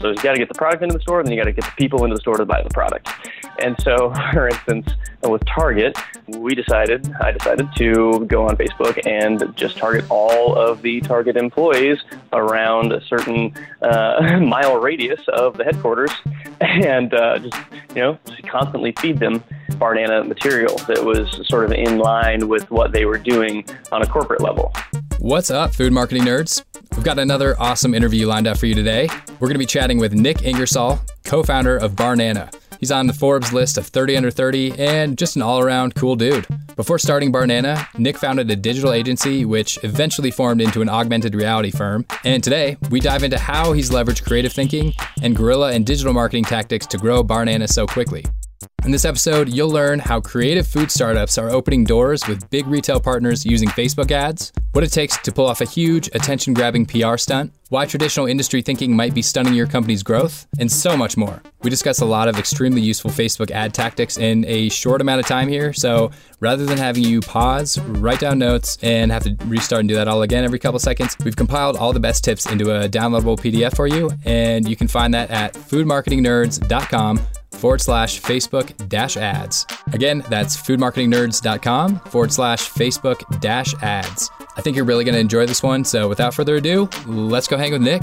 So you got to get the product into the store, and then you got to get the people into the store to buy the product. And so, for instance, with Target, we decided, I decided to go on Facebook and just target all of the Target employees around a certain uh, mile radius of the headquarters, and uh, just you know just constantly feed them Barnana material that was sort of in line with what they were doing on a corporate level. What's up, food marketing nerds? We've got another awesome interview lined up for you today. We're going to be chatting with Nick Ingersoll, co founder of Barnana. He's on the Forbes list of 30 under 30 and just an all around cool dude. Before starting Barnana, Nick founded a digital agency which eventually formed into an augmented reality firm. And today, we dive into how he's leveraged creative thinking and guerrilla and digital marketing tactics to grow Barnana so quickly. In this episode, you'll learn how creative food startups are opening doors with big retail partners using Facebook ads, what it takes to pull off a huge, attention grabbing PR stunt, why traditional industry thinking might be stunning your company's growth, and so much more. We discuss a lot of extremely useful Facebook ad tactics in a short amount of time here, so rather than having you pause, write down notes, and have to restart and do that all again every couple seconds, we've compiled all the best tips into a downloadable PDF for you, and you can find that at foodmarketingnerds.com forward slash Facebook dash ads. Again, that's foodmarketingnerds.com forward slash Facebook dash ads. I think you're really going to enjoy this one. So without further ado, let's go hang with Nick.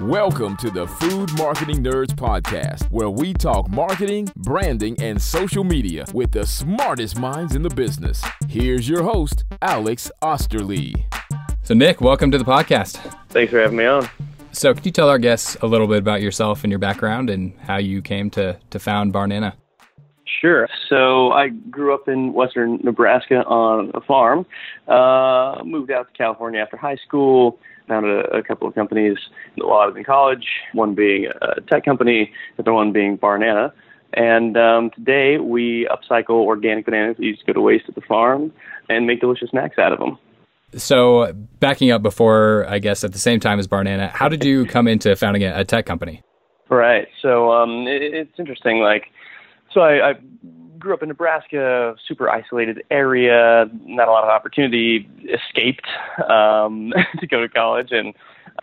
Welcome to the Food Marketing Nerds Podcast, where we talk marketing, branding, and social media with the smartest minds in the business. Here's your host, Alex Osterly. So, Nick, welcome to the podcast. Thanks for having me on. So, could you tell our guests a little bit about yourself and your background and how you came to, to found Barnana? Sure. So I grew up in western Nebraska on a farm. Uh, moved out to California after high school. Founded a, a couple of companies while I was in college. One being a tech company, the other one being Barnana. And um, today we upcycle organic bananas that used to go to waste at the farm and make delicious snacks out of them. So, backing up before, I guess, at the same time as Barnana, how did you come into founding a, a tech company? Right. So, um, it, it's interesting. Like, so I, I grew up in Nebraska, super isolated area, not a lot of opportunity. Escaped um, to go to college, and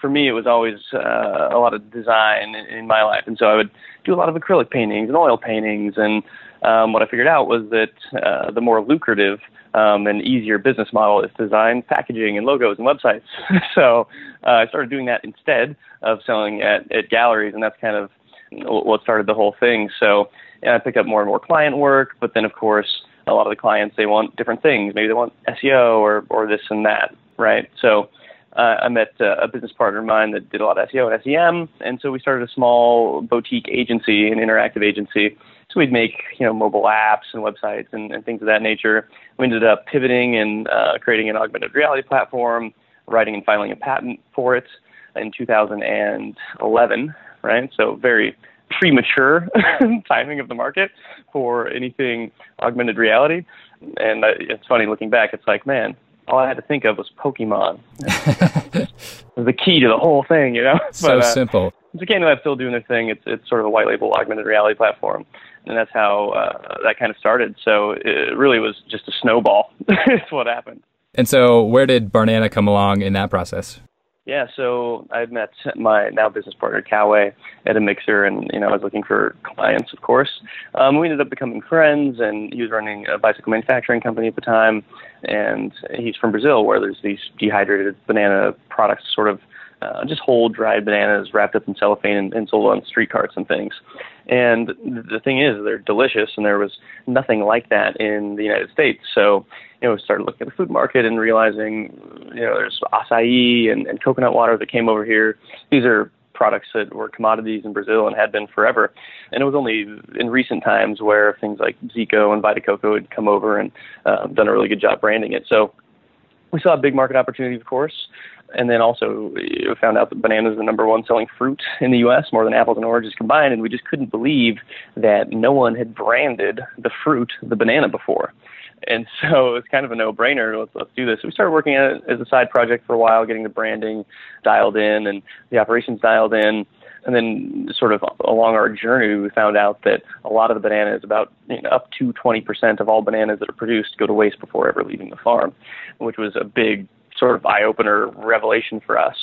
for me, it was always uh, a lot of design in, my life, and so I would do a lot of acrylic paintings and oil paintings. And um, what I figured out was that uh, the more lucrative um, and easier business model is design, packaging, and logos and websites. so uh, I started doing that instead of selling at, at galleries, and that's kind of what started the whole thing. So I picked up more and more client work, but then of course a lot of the clients they want different things. Maybe they want SEO or or this and that, right? So uh, I met uh, a business partner of mine that did a lot of SEO and SEM, and so we started a small boutique agency, an interactive agency. So we'd make you know mobile apps and websites and, and things of that nature. We ended up pivoting and uh, creating an augmented reality platform, writing and filing a patent for it in 2011. Right, so very premature timing of the market for anything augmented reality. And it's funny looking back. It's like, man, all I had to think of was Pokemon. the key to the whole thing, you know. So but, uh, simple. Canada still doing their thing. It's it's sort of a white label augmented reality platform, and that's how uh, that kind of started. So it really was just a snowball. It's what happened. And so, where did Barnana come along in that process? Yeah, so I met my now business partner Caue at a mixer, and you know I was looking for clients, of course. Um, we ended up becoming friends, and he was running a bicycle manufacturing company at the time, and he's from Brazil, where there's these dehydrated banana products, sort of uh, just whole dried bananas wrapped up in cellophane and, and sold on street carts and things. And the thing is, they're delicious, and there was nothing like that in the United States. So, you know, started looking at the food market and realizing, you know, there's acai and, and coconut water that came over here. These are products that were commodities in Brazil and had been forever. And it was only in recent times where things like Zico and Vita Coco had come over and uh, done a really good job branding it. So we saw a big market opportunity, of course and then also found out that banana is the number one selling fruit in the U.S. more than apples and oranges combined, and we just couldn't believe that no one had branded the fruit the banana before. And so it was kind of a no-brainer. Let's let's do this. So we started working at it as a side project for a while, getting the branding dialed in and the operations dialed in. And then, sort of along our journey, we found out that a lot of the bananas, about you know, up to 20% of all bananas that are produced, go to waste before ever leaving the farm, which was a big sort of eye opener revelation for us.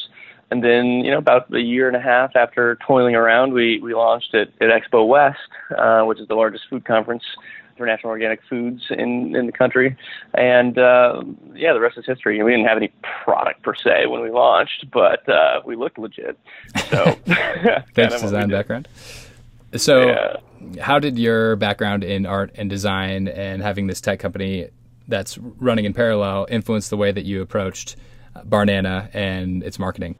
And then, you know, about a year and a half after toiling around, we, we launched it at Expo West, uh, which is the largest food conference for natural organic foods in, in the country. And uh, yeah, the rest is history. We didn't have any product per se when we launched, but uh, we looked legit. So, thanks design background. So, yeah. how did your background in art and design and having this tech company that's running in parallel influence the way that you approached Barnana and its marketing?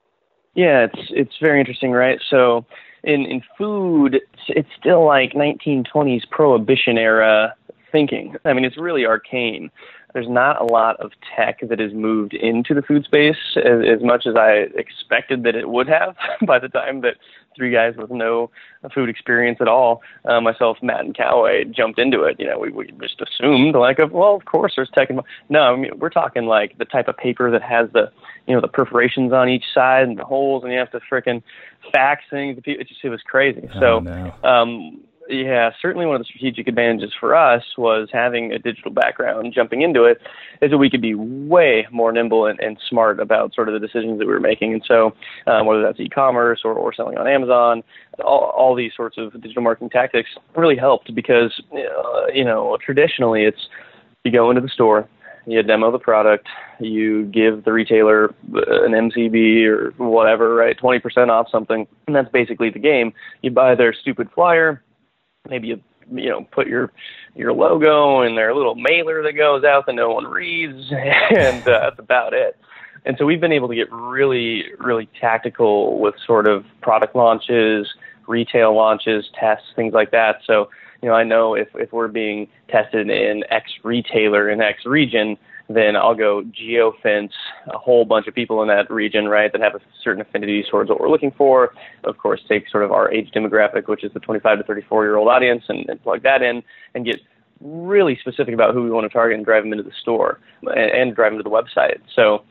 Yeah, it's it's very interesting, right? So in in food, it's still like 1920s prohibition era thinking. I mean, it's really arcane. There's not a lot of tech that has moved into the food space as, as much as I expected that it would have by the time that three guys with no food experience at all, uh, myself, Matt, and Callaway, jumped into it. You know, we, we just assumed like, well, of course there's tech. No, I mean, we're talking like the type of paper that has the, you know, the perforations on each side and the holes, and you have to fricking fax things. It just it was crazy. Oh, so, no. um, yeah, certainly one of the strategic advantages for us was having a digital background jumping into it, is that we could be way more nimble and, and smart about sort of the decisions that we were making. And so, um, whether that's e-commerce or, or selling on Amazon, all, all these sorts of digital marketing tactics really helped because, uh, you know, traditionally it's you go into the store, you demo the product, you give the retailer an MCB or whatever, right, 20% off something, and that's basically the game. You buy their stupid flyer maybe you you know put your your logo in their little mailer that goes out that no one reads and uh, that's about it. And so we've been able to get really really tactical with sort of product launches retail launches tests things like that. So you know i know if if we're being tested in x retailer in x region then I'll go geofence a whole bunch of people in that region, right, that have a certain affinity towards what we're looking for. Of course, take sort of our age demographic, which is the 25 to 34 year old audience, and, and plug that in and get really specific about who we want to target and drive them into the store and, and drive them to the website. So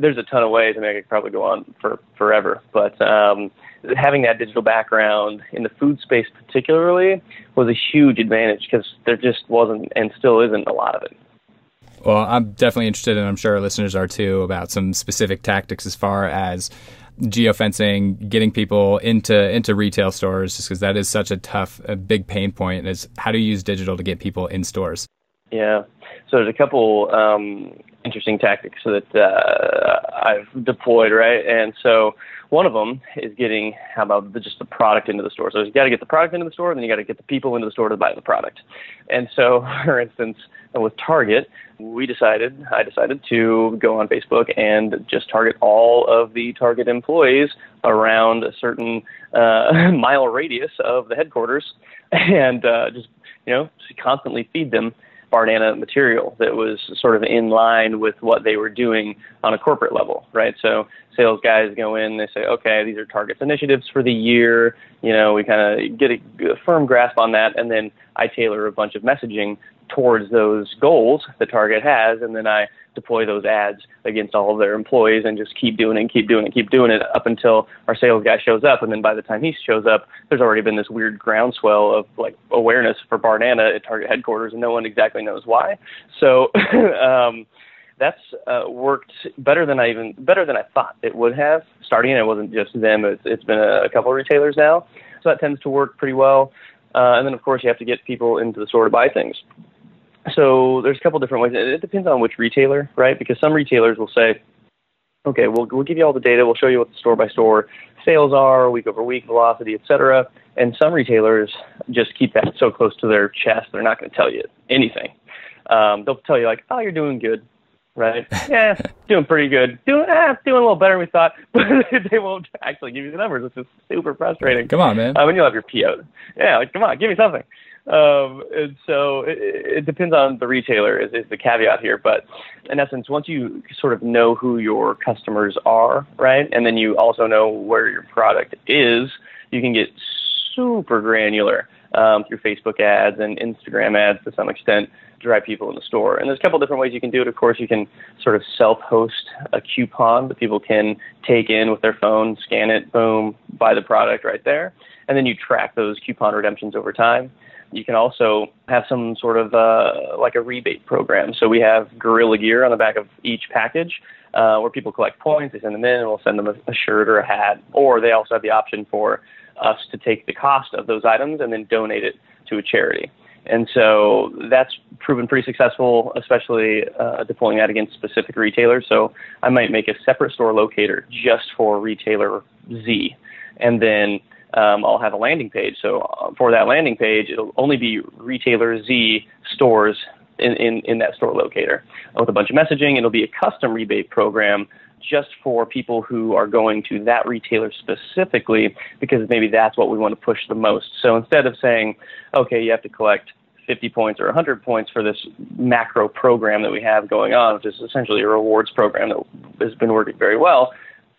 there's a ton of ways. I mean, I could probably go on for forever, but um, having that digital background in the food space particularly was a huge advantage because there just wasn't and still isn't a lot of it. Well, I'm definitely interested, and I'm sure our listeners are too, about some specific tactics as far as geofencing, getting people into into retail stores, just because that is such a tough, a big pain point. Is how do you use digital to get people in stores? Yeah, so there's a couple um, interesting tactics that uh, I've deployed, right? And so one of them is getting how about the, just the product into the store. So you got to get the product into the store, and then you got to get the people into the store to buy the product. And so, for instance, with Target, we decided, I decided to go on Facebook and just target all of the Target employees around a certain uh, mile radius of the headquarters, and uh, just you know constantly feed them Barnana material that was sort of in line with what they were doing on a corporate level, right? So sales guys go in, they say, okay, these are targets initiatives for the year. You know, we kind of get a firm grasp on that, and then I tailor a bunch of messaging towards those goals the target has, and then I deploy those ads against all of their employees and just keep doing it and keep doing it and keep doing it up until our sales guy shows up. And then by the time he shows up, there's already been this weird groundswell of like awareness for Barnana at Target headquarters, and no one exactly knows why. So um, that's uh, worked better than I even better than I thought it would have. Starting, it wasn't just them; it's, it's been a, a couple of retailers now, so that tends to work pretty well. Uh, and then, of course, you have to get people into the store to buy things. So there's a couple different ways. It depends on which retailer, right? Because some retailers will say, okay, we'll we'll give you all the data. We'll show you what the store by store sales are, week over week, velocity, et cetera. And some retailers just keep that so close to their chest, they're not going to tell you anything. Um, they'll tell you like, oh, you're doing good, right? yeah, doing pretty good. Doing ah, doing a little better than we thought, but they won't actually give you the numbers, which is super frustrating. Come on, man. Um, and you'll have your PO. Yeah, like come on, give me something. Um, and so it, it depends on the retailer is, is the caveat here. But in essence, once you sort of know who your customers are, right, and then you also know where your product is, you can get super granular um, through Facebook ads and Instagram ads to some extent drive people in the store. And there's a couple different ways you can do it. Of course, you can sort of self-host a coupon that people can take in with their phone, scan it, boom, buy the product right there, and then you track those coupon redemptions over time. you can also have some sort of uh, like a rebate program. So we have Gorilla Gear on the back of each package. Uh, where people collect points, they send them in, and we'll send them a, a shirt or a hat. Or they also have the option for us to take the cost of those items and then donate it to a charity. And so that's proven pretty successful, especially uh, deploying that against specific retailers. So I might make a separate store locator just for retailer Z, and then um, I'll have a landing page. So uh, for that landing page, it'll only be retailer Z stores in, in, in that store locator with a bunch of messaging. It'll be a custom rebate program just for people who are going to that retailer specifically because maybe that's what we want to push the most. So instead of saying, okay, you have to collect 50 points or 100 points for this macro program that we have going on, which is essentially a rewards program that has been working very well,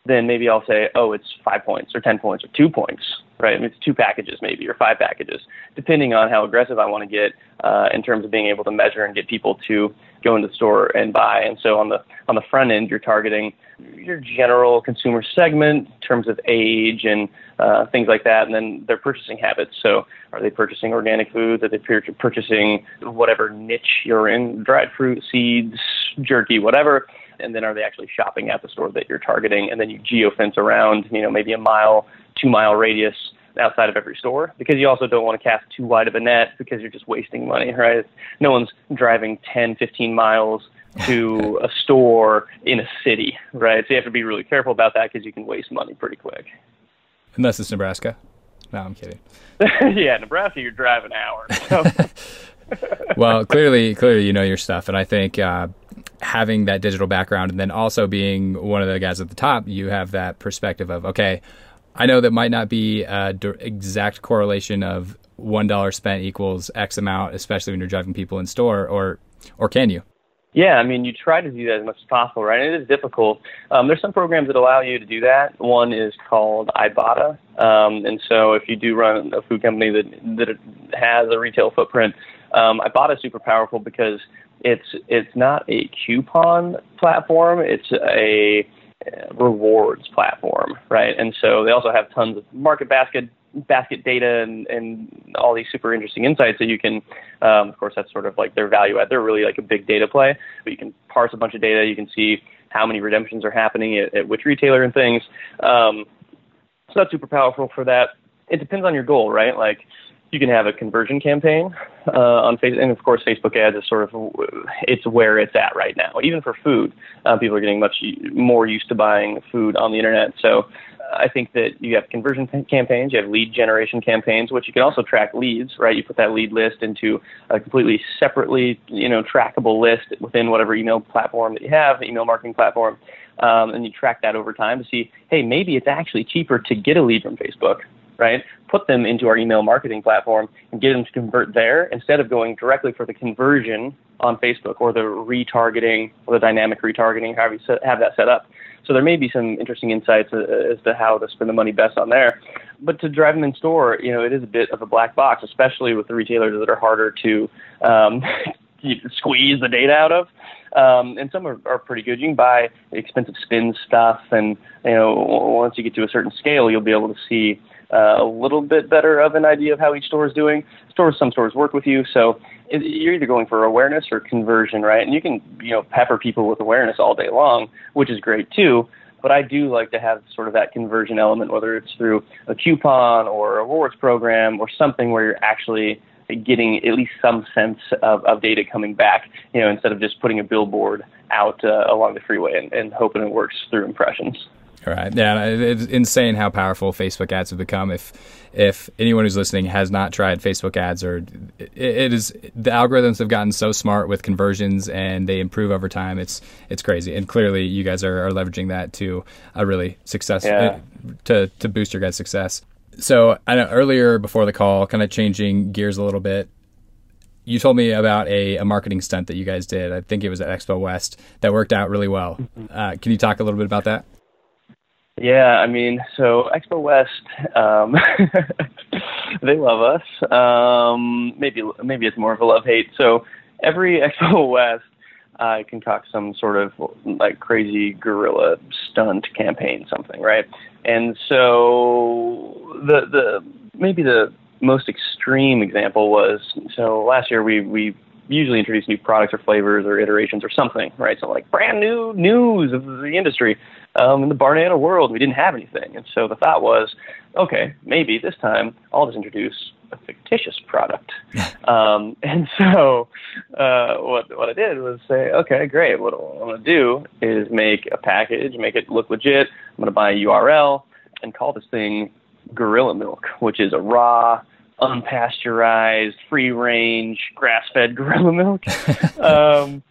then maybe I'll say, oh, it's five points or 10 points or two points, right? I mean, it's two packages maybe or five packages, depending on how aggressive I want to get uh, in terms of being able to measure and get people to go into the store and buy. And so on the on the front end, you're targeting your general consumer segment in terms of age and uh, things like that, and then their purchasing habits. So, are they purchasing organic foods? Are they purchasing whatever niche you're in, dried fruit, seeds, jerky, whatever? And then are they actually shopping at the store that you're targeting? And then you geofence around, you know, maybe a mile, two mile radius outside of every store because you also don't want to cast too wide of a net because you're just wasting money, right? No one's driving 10, 15 miles to a store in a city, right? So you have to be really careful about that because you can waste money pretty quick. Unless it's Nebraska. No, I'm kidding. yeah, Nebraska, you're driving an hour. So. well, clearly, clearly, you know your stuff, and I think uh, having that digital background, and then also being one of the guys at the top, you have that perspective of okay, I know that might not be a exact correlation of one dollar spent equals X amount, especially when you're driving people in store, or or can you? Yeah, I mean, you try to do that as much as possible, right? And it is difficult. Um, there's some programs that allow you to do that. One is called Ibotta, um, and so if you do run a food company that that has a retail footprint, um, Ibotta is super powerful because it's it's not a coupon platform; it's a rewards platform, right? And so they also have tons of market basket basket data and, and all these super interesting insights that you can, um, of course, that's sort of like their value add. They're really like a big data play, but you can parse a bunch of data. You can see how many redemptions are happening at, at which retailer and things. Um, so that's super powerful for that. It depends on your goal, right? Like you can have a conversion campaign uh, on Facebook, and of course, Facebook ads is sort of it's where it's at right now. Even for food, uh, people are getting much more used to buying food on the internet. So, uh, I think that you have conversion campaigns, you have lead generation campaigns, which you can also track leads. Right, you put that lead list into a completely separately, you know, trackable list within whatever email platform that you have, email marketing platform. Um, and you track that over time to see, hey, maybe it's actually cheaper to get a lead from Facebook right? Put them into our email marketing platform and get them to convert there instead of going directly for the conversion on Facebook or the retargeting or the dynamic retargeting, however you set, have that set up. So there may be some interesting insights uh, as to how to spend the money best on there. But to drive them in store, you know, it is a bit of a black box, especially with the retailers that are harder to um, squeeze the data out of. Um, and some are, are pretty good. You can buy expensive spin stuff, and you know, once you get to a certain scale, you'll be able to see uh, a little bit better of an idea of how each store is doing. Stores, some stores work with you, so it, you're either going for awareness or conversion, right? And you can, you know, pepper people with awareness all day long, which is great too. But I do like to have sort of that conversion element, whether it's through a coupon or a rewards program or something where you're actually getting at least some sense of, of data coming back, you know, instead of just putting a billboard out uh, along the freeway and, and hoping it works through impressions. Right. Yeah, it's insane how powerful Facebook ads have become. If if anyone who's listening has not tried Facebook ads, or it, it is the algorithms have gotten so smart with conversions and they improve over time. It's it's crazy, and clearly you guys are, are leveraging that to a really success yeah. uh, to to boost your guys' success. So I know earlier before the call, kind of changing gears a little bit. You told me about a, a marketing stunt that you guys did. I think it was at Expo West that worked out really well. Mm-hmm. Uh, can you talk a little bit about that? Yeah, I mean, so Expo West, um, they love us. Um, maybe maybe it's more of a love hate. So every Expo West, I concoct some sort of like crazy guerrilla stunt campaign, something, right? And so the the maybe the most extreme example was so last year we we usually introduce new products or flavors or iterations or something, right? So like brand new news of the industry. Um, in the Barnana world, we didn't have anything, and so the thought was, okay, maybe this time I'll just introduce a fictitious product. um, and so uh, what what I did was say, okay, great. What I'm going to do is make a package, make it look legit. I'm going to buy a URL and call this thing Gorilla Milk, which is a raw unpasteurized, free range, grass fed gorilla milk. um,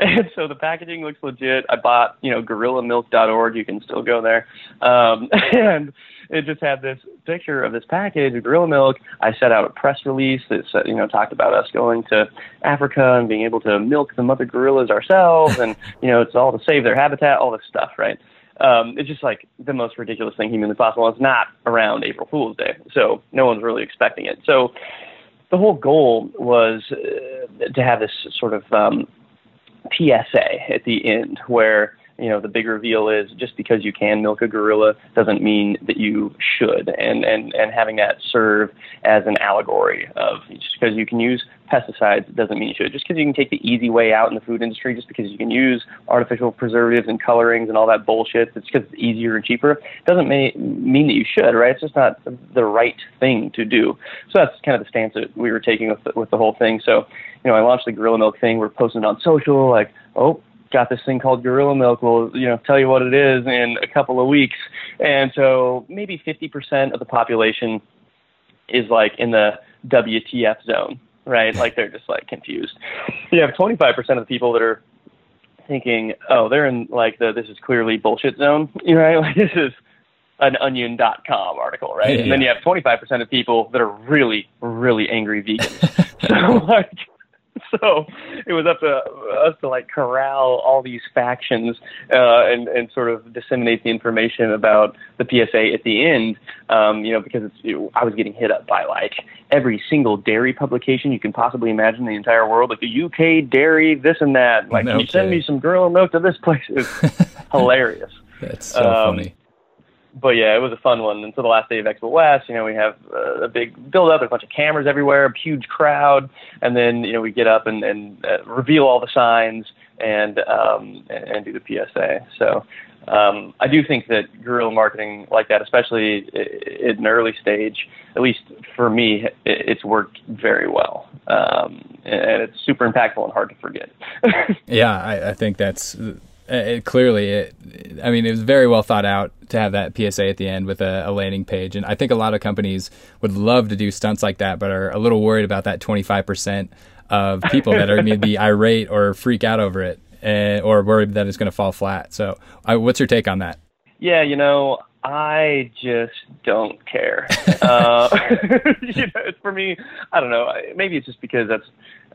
and so the packaging looks legit. I bought, you know, gorillamilk.org. You can still go there. Um, and it just had this picture of this package of gorilla milk. I set out a press release that, said, you know, talked about us going to Africa and being able to milk the mother gorillas ourselves. And, you know, it's all to save their habitat, all this stuff, right? Um, it's just like the most ridiculous thing humanly possible. It's not around April Fool's Day, so no one's really expecting it. So the whole goal was uh, to have this sort of um, PSA at the end where you know the big reveal is just because you can milk a gorilla doesn't mean that you should. And and and having that serve as an allegory of just because you can use pesticides doesn't mean you should. Just because you can take the easy way out in the food industry just because you can use artificial preservatives and colorings and all that bullshit it's because it's easier and cheaper doesn't may, mean that you should right? It's just not the right thing to do. So that's kind of the stance that we were taking with the, with the whole thing. So you know I launched the gorilla milk thing. We're posting it on social like oh got this thing called Gorilla Milk. We'll you know tell you what it is in a couple of weeks. And so maybe 50% of the population is like in the WTF zone, right? Like they're just like confused. You have 25% of the people that are thinking, oh, they're in like the this is clearly bullshit zone, you right? Like this is an onion.com article, right? Yeah. And then you have 25% of people that are really, really angry vegans. so like so it was up to us to like corral all these factions uh, and and sort of disseminate the information about the PSA at the end. Um, you know, because it's, it, I was getting hit up by like every single dairy publication you can possibly imagine in the entire world, like the UK dairy, this and that. Like, no can you send me some gorilla milk to this place? It's hilarious. That's so um, funny but yeah, it was a fun one. And so the last day of Expo West, you know, we have uh, a big build up, a bunch of cameras everywhere, a huge crowd, and then you know we get up and, and uh, reveal all the signs and um, and, and do the PSA. So um, I do think that guerrilla marketing like that, especially at an early stage, at least for me, it's worked very well, um, and it's super impactful and hard to forget. yeah, I, I think that's it, clearly, it, I mean, it was very well thought out to have that PSA at the end with a, a, landing page. And I think a lot of companies would love to do stunts like that, but are a little worried about that 25% of people that are going to be irate or freak out over it uh, or worried that it's going to fall flat. So, uh, what's your take on that? Yeah, you know, I just don't care. uh, you know, for me, I don't know. Maybe it's just because that's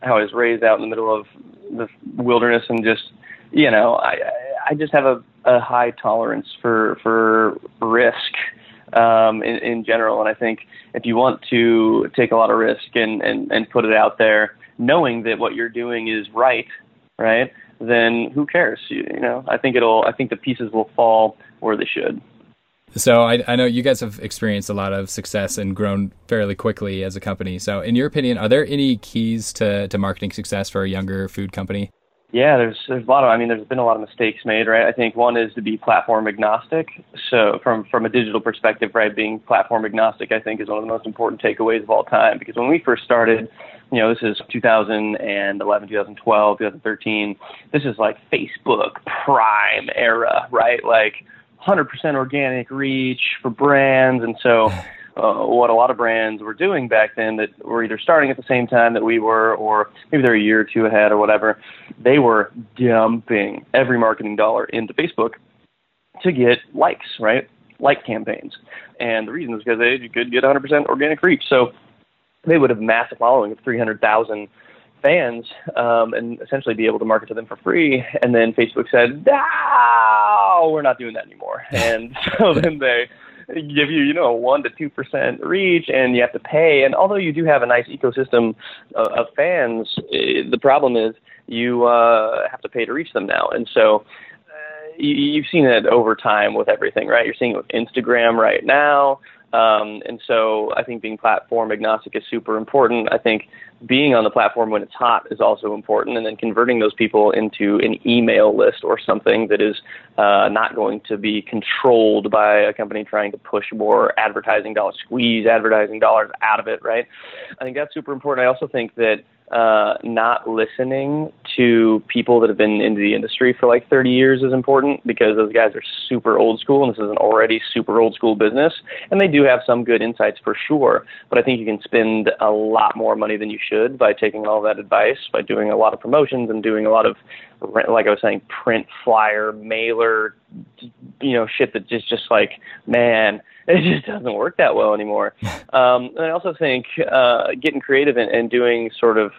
how I was raised out in the middle of the wilderness and just – you know, I I just have a, a high tolerance for for risk um, in, in general, and I think if you want to take a lot of risk and, and and put it out there, knowing that what you're doing is right, right, then who cares? You, you know, I think it'll. I think the pieces will fall where they should. So I, I, know you guys have experienced a lot of success and grown fairly quickly as a company. So in your opinion, are there any keys to, to marketing success for a younger food company? Yeah, there's there's a lot of I mean there's been a lot of mistakes made, right? I think one is to be platform agnostic. So from from a digital perspective, right, being platform agnostic I think is one of the most important takeaways of all time because when we first started, you know, this is 2011, 2012, 2013. This is like Facebook prime era, right? Like 100% organic reach for brands and so uh, what a lot of brands were doing back then that were either starting at the same time that we were, or maybe they're a year or two ahead or whatever. They were dumping every marketing dollar into Facebook to get likes, right? Like campaigns. And the reason is because they could get 100% organic reach. So they would have massive following of 300,000 fans um, and essentially be able to market to them for free. And then Facebook said, no, we're not doing that anymore. And so then they give you, you know, one to two percent reach, and you have to pay. And although you do have a nice ecosystem of, of fans, eh, the problem is you uh, have to pay to reach them now. And so uh, you, you've seen it over time with everything, right? You're seeing it with Instagram right now. Um, and so I think being platform agnostic is super important. I think being on the platform when it's hot is also important, and then converting those people into an email list or something that is uh, not going to be controlled by a company trying to push more advertising dollars, squeeze advertising dollars out of it, right? I think that's super important. I also think that uh, not listening to people that have been into the industry for like 30 years is important because those guys are super old school and this is an already super old school business and they do have some good insights for sure but i think you can spend a lot more money than you should by taking all that advice by doing a lot of promotions and doing a lot of like i was saying print flyer mailer you know shit that just just like man it just doesn't work that well anymore. Um, and I also think uh, getting creative and, and doing sort of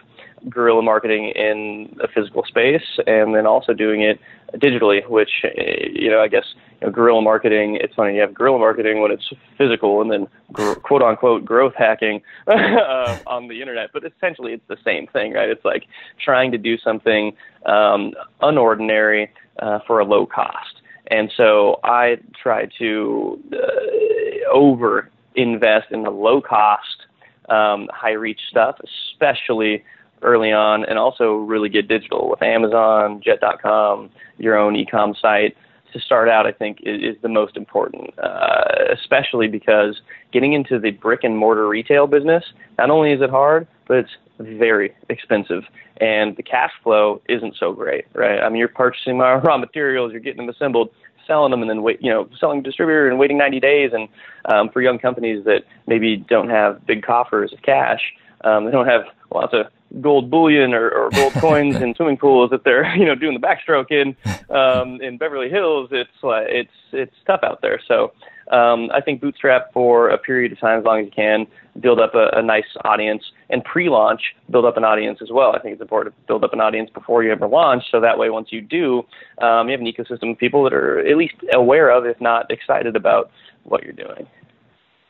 guerrilla marketing in a physical space, and then also doing it digitally, which eh, you know I guess know, guerrilla marketing. It's funny you have guerrilla marketing when it's physical, and then gr- quote unquote growth hacking uh, on the internet. But essentially, it's the same thing, right? It's like trying to do something um, unordinary uh, for a low cost. And so I try to uh, over invest in the low cost, um, high reach stuff, especially early on, and also really get digital with Amazon, Jet.com, your own e-com site. To start out, I think is, is the most important, uh, especially because getting into the brick and mortar retail business, not only is it hard, but it's very expensive and the cash flow isn't so great, right? I mean, you're purchasing raw materials, you're getting them assembled, selling them, and then wait, you know, selling to distributor and waiting 90 days. And um, for young companies that maybe don't have big coffers of cash, um, they don't have lots of gold bullion or, or gold coins in swimming pools that they're you know doing the backstroke in um, in Beverly Hills. It's uh, it's it's tough out there. So um, I think bootstrap for a period of time as long as you can, build up a, a nice audience, and pre-launch build up an audience as well. I think it's important to build up an audience before you ever launch, so that way once you do, um, you have an ecosystem of people that are at least aware of, if not excited about what you're doing.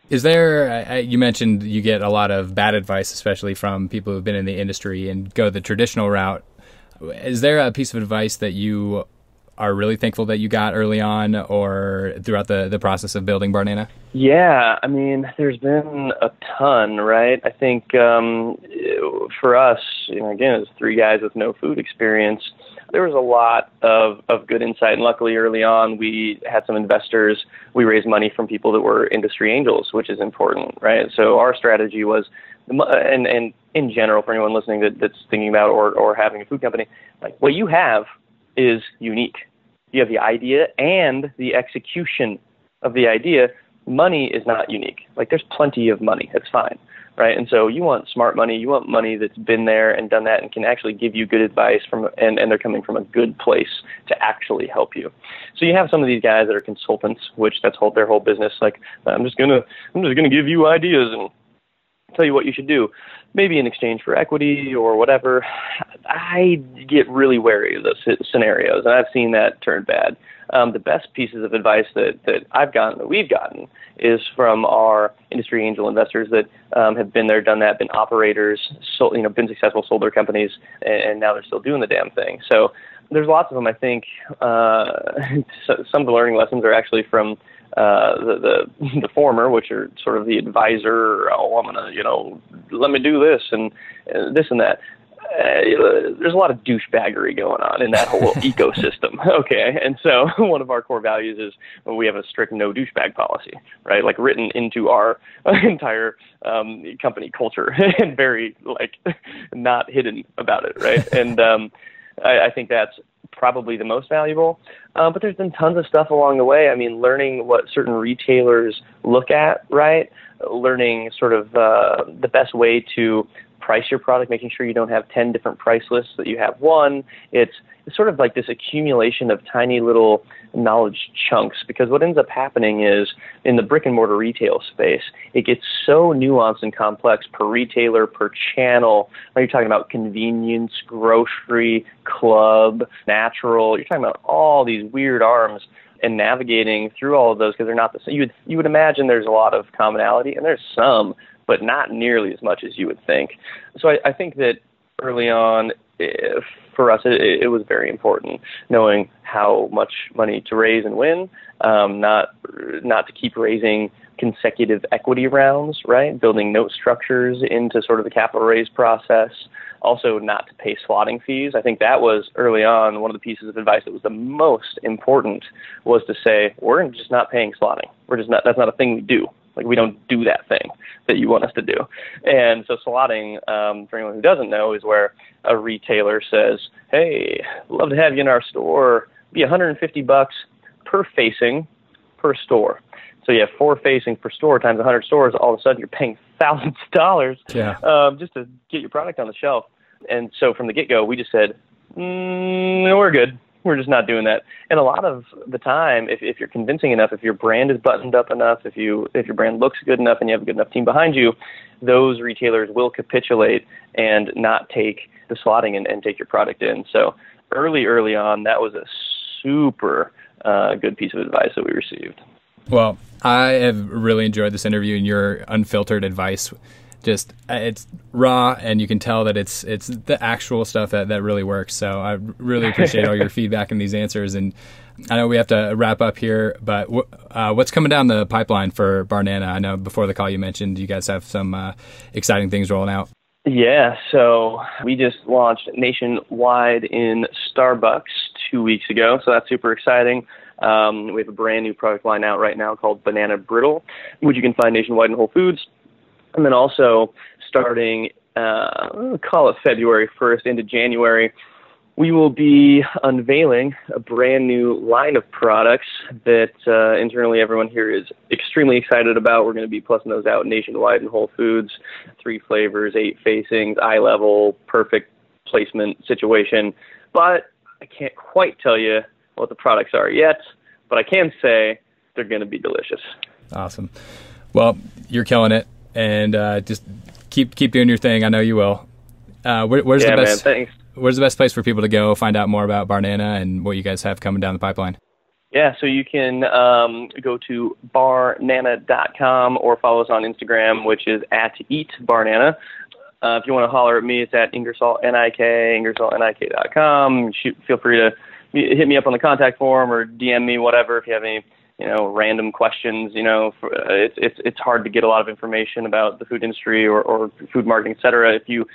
Is there, you mentioned you get a lot of bad advice, especially from people who've been in the industry and go the traditional route. Is there a piece of advice that you are really thankful that you got early on or throughout the, the process of building Barnana? Yeah, I mean, there's been a ton, right? I think um, for us, you know, again, as three guys with no food experience, there was a lot of, of good insight. And luckily, early on, we had some investors. We raised money from people that were industry angels, which is important, right? So our strategy was, and, and in general, for anyone listening that, that's thinking about or, or having a food company, like what you have is unique you have the idea and the execution of the idea. Money is not unique. Like there's plenty of money. It's fine. Right. And so you want smart money, you want money that's been there and done that and can actually give you good advice from and, and they're coming from a good place to actually help you. So you have some of these guys that are consultants, which that's whole, their whole business. Like I'm just gonna I'm just gonna give you ideas and tell you what you should do, maybe in exchange for equity or whatever. I get really wary of those scenarios, and I've seen that turn bad. Um, the best pieces of advice that, that I've gotten, that we've gotten, is from our industry angel investors that um, have been there, done that, been operators, sold, you know, been successful, sold their companies, and, now they're still doing the damn thing. So there's lots of them. I think uh, some of the learning lessons are actually from uh, the, the the former, which are sort of the advisor. Oh, I'm gonna, you know, let me do this and uh, this and that. Uh, there's a lot of douchebaggery going on in that whole ecosystem. Okay, and so one of our core values is well, we have a strict no douchebag policy, right? Like written into our entire um, company culture and very like not hidden about it, right? And um, I, I think that's probably the most valuable. Um, but there's been tons of stuff along the way. I mean, learning what certain retailers look at, right? Learning sort of uh, the best way to price your product, making sure you don't have 10 different price lists, that you have one. It's, it's sort of like this accumulation of tiny little knowledge chunks because what ends up happening is in the brick and mortar retail space, it gets so nuanced and complex per retailer, per channel. Are you talking about convenience, grocery, club, natural? You're talking about all these weird arms and navigating through all of those because they're not the same. You would, you would imagine there's a lot of commonality, and there's some, but not nearly as much as you would think. So I, I think that early on, if, for us, it, it was very important knowing how much money to raise and win, um, not not to keep raising consecutive equity rounds, right? Building note structures into sort of the capital raise process. Also, not to pay slotting fees. I think that was early on one of the pieces of advice that was the most important was to say we're just not paying slotting. We're just not. That's not a thing we do. Like we don't do that thing that you want us to do. And so slotting, um, for anyone who doesn't know, is where a retailer says, "Hey, love to have you in our store. Be 150 bucks per facing per store." So you have four facings per store times 100 stores. All of a sudden, you're paying thousands of dollars yeah. um, just to get your product on the shelf. And so from the get-go, we just said, mm, we're good we're just not doing that. And a lot of the time, if, if you're convincing enough, if your brand is buttoned up enough, if you if your brand looks good enough, and you have a good enough team behind you, those retailers will capitulate and not take the slotting and, and take your product in. So early, early on, that was a super uh, good piece of advice that we received. Well, I have really enjoyed this interview and your unfiltered advice just uh, it's raw and you can tell that it's it's the actual stuff that, that really works. So i really appreciate all your feedback and these answers. And i know we have to wrap up here but w- uh, what's coming down the pipeline for barnana? I know before the call you mentioned you guys have some uh, exciting things rolling out. Yeah. So we just launched nationwide in starbucks two weeks ago. So that's super exciting. Um, we have a brand new product line out right now called banana brittle which you can find nationwide in whole foods and then also starting, uh, call it February 1st into January, we will be unveiling a brand new line of products that uh, internally everyone here is extremely excited about. We're going to be plussing those out nationwide in Whole Foods. Three flavors, eight facings, eye level, perfect placement situation. But I can't quite tell you what the products are yet, but I can say they're going to be delicious. Awesome. Well, you're killing it and uh, just keep keep doing your thing. I know you will. Uh, where, where's yeah, the best? Man, thanks. Where's the best place for people to go find out more about Barnana and what you guys have coming down the pipeline? Yeah, so you can um, go to barnana.com or follow us on Instagram, which is at eatbarnana. Uh, if you want to holler at me, it's at Ingersoll, N-I-K, ingersollnik.com. Shoot, feel free to hit me up on the contact form or DM me, whatever, if you have any you know random questions you know for, uh, it's it's it's hard to get a lot of information about the food industry or, or food marketing et cetera. If you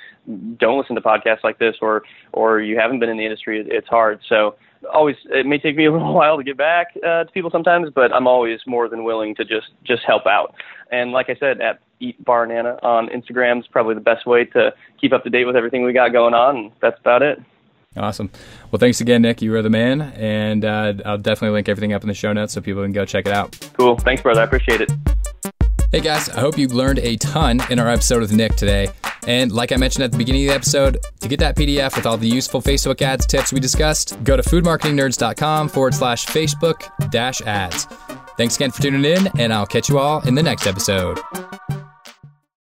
don't listen to podcasts like this or or you haven't been in the industry it's hard. So always it may take me a little while to get back uh, to people sometimes but i'm always more than willing to just just help out. And like i said at eat barnana on instagram is probably the best way to keep up to date with everything we got going on. That's about it Awesome. Well, thanks again, Nick. You are the man. And uh, I'll definitely link everything up in the show notes so people can go check it out. Cool. Thanks, brother. I appreciate it. Hey, guys. I hope you learned a ton in our episode with Nick today. And like I mentioned at the beginning of the episode, to get that PDF with all the useful Facebook ads tips we discussed, go to foodmarketingnerds.com forward slash Facebook dash ads. Thanks again for tuning in, and I'll catch you all in the next episode.